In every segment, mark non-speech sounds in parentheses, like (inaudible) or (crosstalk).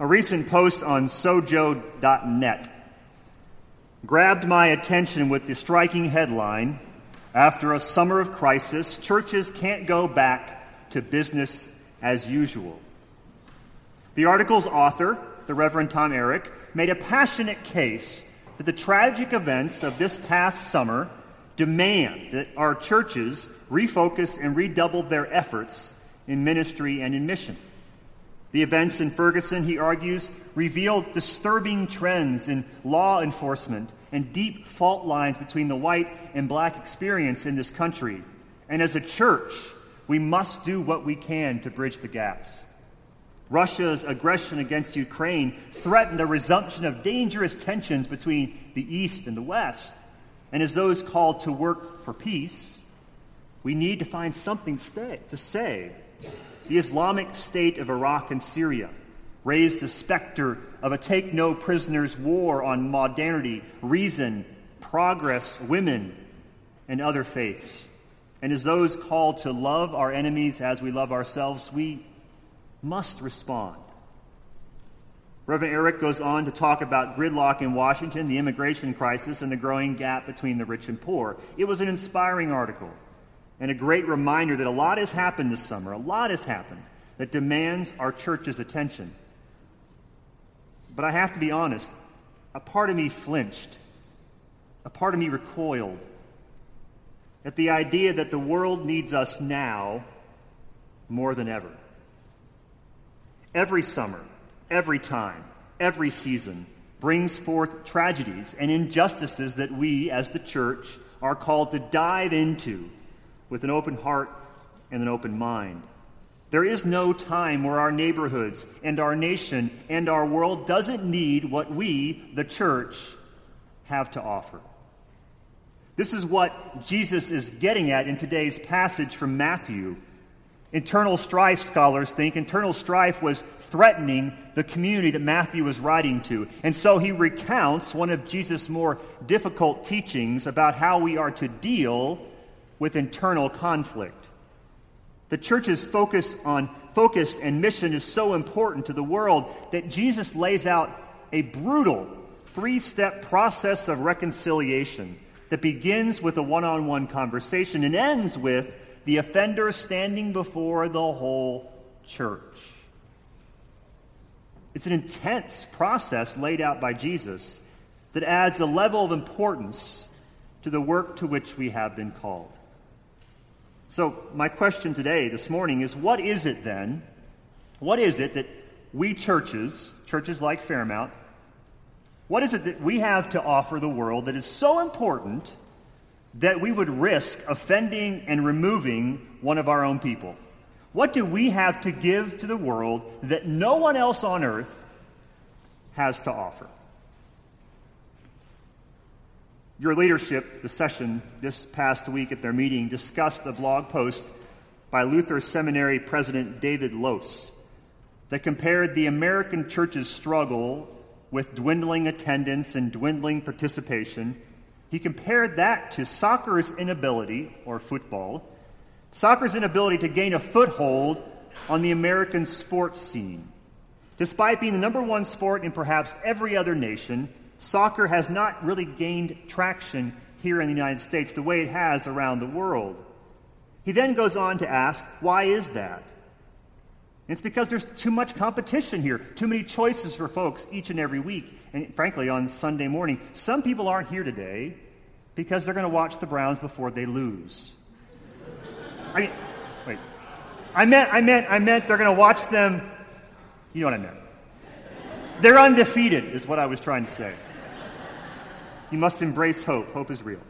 A recent post on sojo.net grabbed my attention with the striking headline After a summer of crisis, churches can't go back to business as usual. The article's author, the Reverend Tom Ehrich, made a passionate case that the tragic events of this past summer demand that our churches refocus and redouble their efforts in ministry and in mission. The events in Ferguson, he argues, revealed disturbing trends in law enforcement and deep fault lines between the white and black experience in this country. And as a church, we must do what we can to bridge the gaps. Russia's aggression against Ukraine threatened a resumption of dangerous tensions between the East and the West. And as those called to work for peace, we need to find something to say. The Islamic State of Iraq and Syria raised the specter of a take no prisoners war on modernity, reason, progress, women, and other faiths. And as those called to love our enemies as we love ourselves, we must respond. Reverend Ehrich goes on to talk about gridlock in Washington, the immigration crisis, and the growing gap between the rich and poor. It was an inspiring article and a great reminder that a lot has happened this summer, a lot has happened that demands our church's attention. But I have to be honest, a part of me flinched, a part of me recoiled at the idea that the world needs us now more than ever. Every summer, every time, every season brings forth tragedies and injustices that we, as the church, are called to dive into with an open heart and an open mind. There is no time where our neighborhoods and our nation and our world doesn't need what we, the church, have to offer. This is what Jesus is getting at in today's passage from Matthew. Internal strife, scholars think, internal strife was threatening the community that Matthew was writing to. And so he recounts one of Jesus' more difficult teachings about how we are to deal with internal conflict. The church's focus on focus and mission is so important to the world that Jesus lays out a brutal three step process of reconciliation that begins with a one on one conversation and ends with the offender standing before the whole church. It's an intense process laid out by Jesus that adds a level of importance to the work to which we have been called. So, my question today, this morning, is what is it then? What is it that we churches, churches like Fairmount, what is it that we have to offer the world that is so important that we would risk offending and removing one of our own people? What do we have to give to the world that no one else on earth has to offer? Your leadership, the session this past week at their meeting, discussed a blog post by Luther Seminary President David Lose that compared the American church's struggle with dwindling attendance and dwindling participation. He compared that to soccer's inability, or football, soccer's inability to gain a foothold on the American sports scene. Despite being the number one sport in perhaps every other nation, soccer has not really gained traction here in the United States the way it has around the world. He then goes on to ask, why is that? It's because there's too much competition here, too many choices for folks each and every week. And frankly, on Sunday morning, some people aren't here today because they're going to watch the Browns before they lose. (laughs) I mean, wait. I meant, I meant, I meant they're going to watch them. You know what I meant. They're undefeated, is what I was trying to say. You must embrace hope. Hope is real.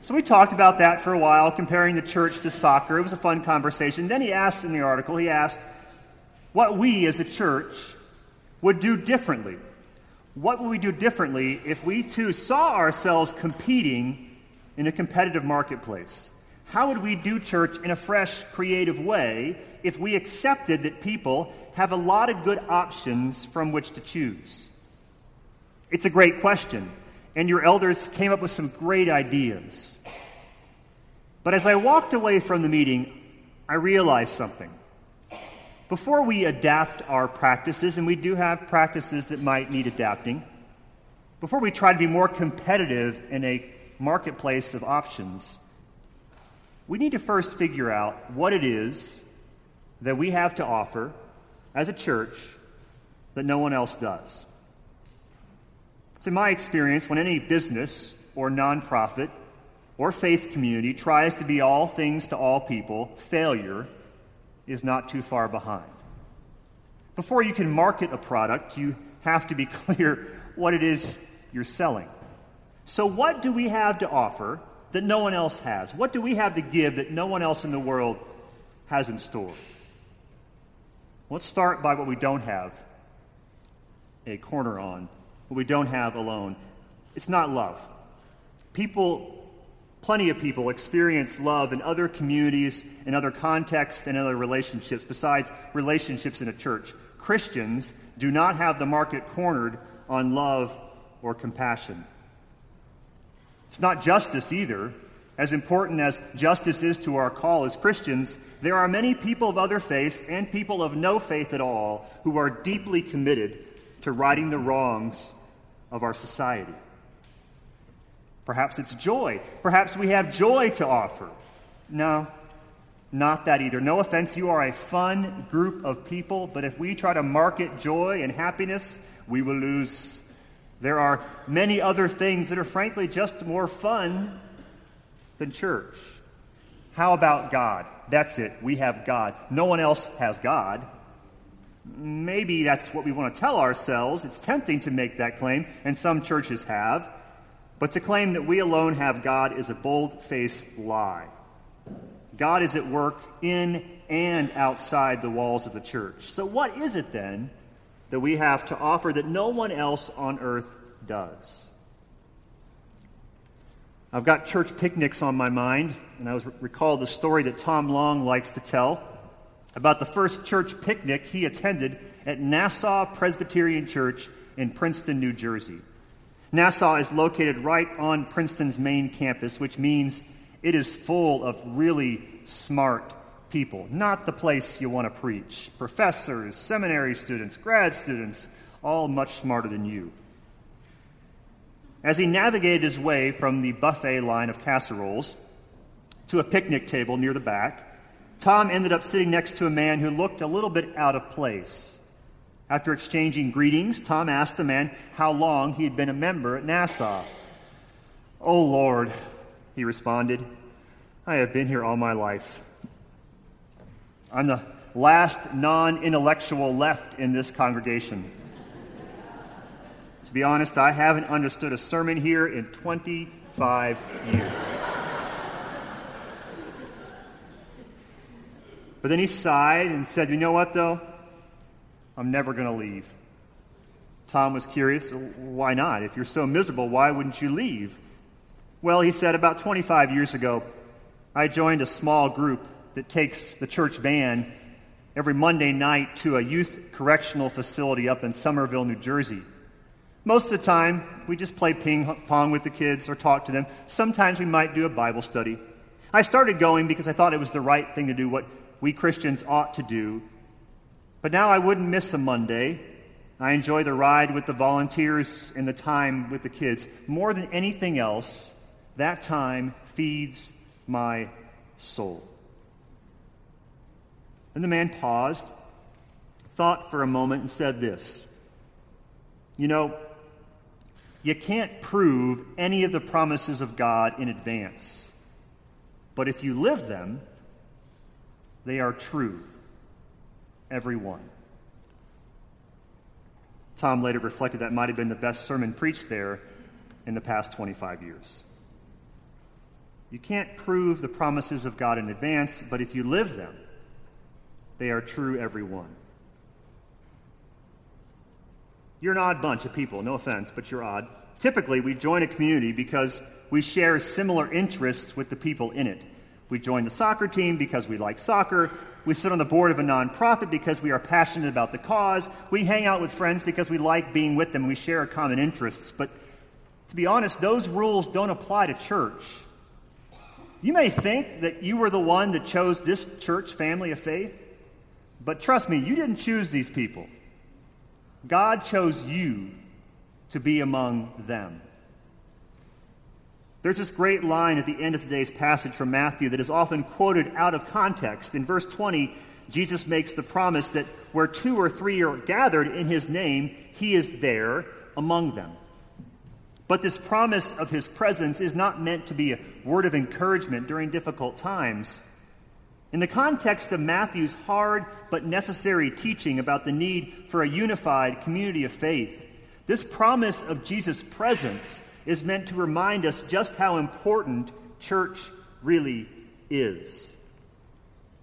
So we talked about that for a while, comparing the church to soccer. It was a fun conversation. Then he asked in the article, he asked what we as a church would do differently. What would we do differently if we too saw ourselves competing in a competitive marketplace? How would we do church in a fresh, creative way if we accepted that people have a lot of good options from which to choose? It's a great question and your elders came up with some great ideas. But as I walked away from the meeting, I realized something. before we adapt our practices, and we do have practices that might need adapting, before we try to be more competitive in a marketplace of options, we need to first figure out what it is that we have to offer as a church that no one else does. So, in my experience, when any business or nonprofit or faith community tries to be all things to all people, failure is not too far behind. Before you can market a product, you have to be (laughs) clear what it is you're selling. So, what do we have to offer that no one else has? What do we have to give that no one else in the world has in store? Let's start by what we don't have a corner on, what we don't have alone. It's not love. People, plenty of people, experience love in other communities, in other contexts, and other relationships besides relationships in a church. Christians do not have the market cornered on love or compassion. It's not justice either. As important as justice is to our call as Christians, there are many people of other faiths and people of no faith at all who are deeply committed to righting the wrongs of our society. Perhaps it's joy. Perhaps we have joy to offer. No, not that either. No offense, you are a fun group of people, but if we try to market joy and happiness, we will lose. There are many other things that are frankly just more fun than church. How about God? That's it. We have God. No one else has God. Maybe that's what we want to tell ourselves. It's tempting to make that claim, and some churches have. But to claim that we alone have God is a bold faced lie. God is at work in and outside the walls of the church. So, what is it then that we have to offer that no one else on earth does? I've got church picnics on my mind, and I was recall the story that Tom Long likes to tell about the first church picnic he attended at Nassau Presbyterian Church in Princeton, New Jersey. Nassau is located right on Princeton's main campus, which means it is full of really smart people. Not the place you want to preach. Professors, seminary students, grad students, all much smarter than you. As he navigated his way from the buffet line of casseroles to a picnic table near the back, Tom ended up sitting next to a man who looked a little bit out of place. After exchanging greetings, Tom asked the man how long he had been a member at Nassau. Oh, Lord, he responded, I have been here all my life. I'm the last non intellectual left in this congregation. to be honest, I haven't understood a sermon here in 25 years. But then he sighed and said, You know what, though? I'm never going to leave. Tom was curious. Why not? If you're so miserable, why wouldn't you leave? Well, he said, about 25 years ago, I joined a small group that takes the church van every Monday night to a youth correctional facility up in Somerville, New Jersey. Most of the time, we just play ping pong with the kids or talk to them. Sometimes we might do a Bible study. I started going because I thought it was the right thing to do, what we Christians ought to do. But now I wouldn't miss a Monday. I enjoy the ride with the volunteers and the time with the kids. More than anything else, that time feeds my soul. And the man paused, thought for a moment, and said this You know, you can't prove any of the promises of God in advance. But if you live them, they are true, every one. Tom later reflected that might have been the best sermon preached there in the past 25 years. You can't prove the promises of God in advance, but if you live them, they are true, every one. You're an odd bunch of people, no offense, but you're odd. Typically, we join a community because we share similar interests with the people in it. We join the soccer team because we like soccer. We sit on the board of a nonprofit because we are passionate about the cause. We hang out with friends because we like being with them. We share common interests. But to be honest, those rules don't apply to church. You may think that you were the one that chose this church family of faith, But trust me, you didn't choose these people. God chose you to be among them. There's this great line at the end of today's passage from Matthew that is often quoted out of context. In verse 20, Jesus makes the promise that where two or three are gathered in his name, he is there among them. But this promise of his presence is not meant to be a word of encouragement during difficult times. In the context of Matthew's hard but necessary teaching about the need for a unified community of faith, this promise of Jesus' presence is meant to remind us just how important church really is.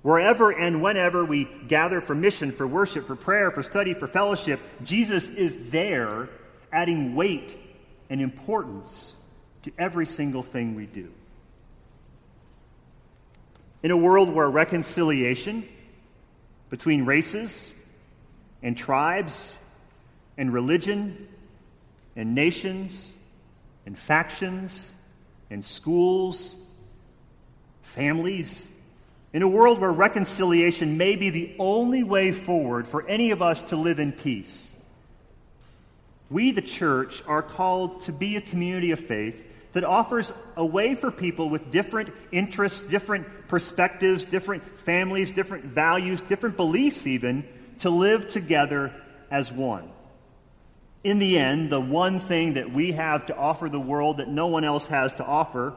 Wherever and whenever we gather for mission, for worship, for prayer, for study, for fellowship, Jesus is there, adding weight and importance to every single thing we do. In a world where reconciliation between races and tribes and religion and nations and factions and schools, families, in a world where reconciliation may be the only way forward for any of us to live in peace, we, the church, are called to be a community of faith that offers a way for people with different interests, different perspectives, different families, different values, different beliefs, even, to live together as one. In the end, the one thing that we have to offer the world that no one else has to offer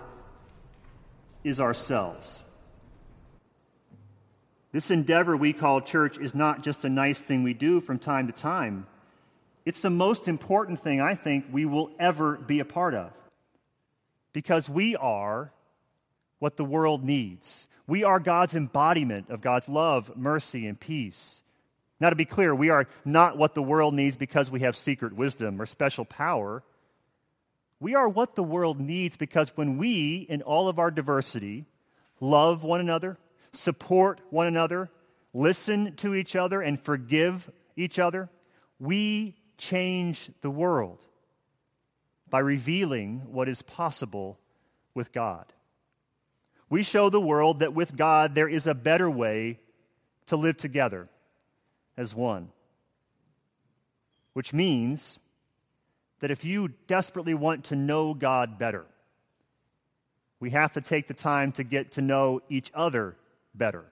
is ourselves. This endeavor we call church is not just a nice thing we do from time to time. It's the most important thing I think we will ever be a part of. Because we are what the world needs. We are God's embodiment of God's love, mercy, and peace. Now, to be clear, we are not what the world needs because we have secret wisdom or special power. We are what the world needs because when we, in all of our diversity, love one another, support one another, listen to each other, and forgive each other, we change the world by revealing what is possible with God. We show the world that with God there is a better way to live together as one. Which means that if you desperately want to know God better, we have to take the time to get to know each other better.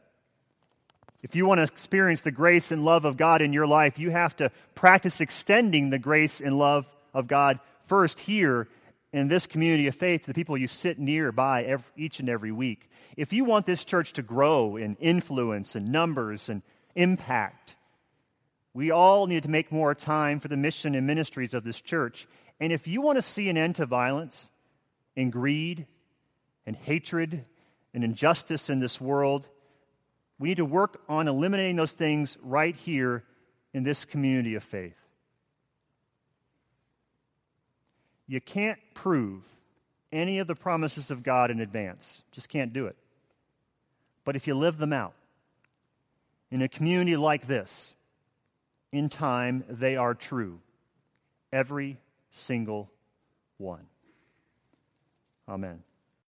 If you want to experience the grace and love of God in your life, you have to practice extending the grace and love of God first here in this community of faith to the people you sit nearby every, each and every week. If you want this church to grow in influence and numbers and impact, we all need to make more time for the mission and ministries of this church. And if you want to see an end to violence and greed and hatred and injustice in this world, we need to work on eliminating those things right here in this community of faith. You can't prove any of the promises of God in advance, just can't do it. But if you live them out in a community like this, in time, they are true. Every single one. Amen.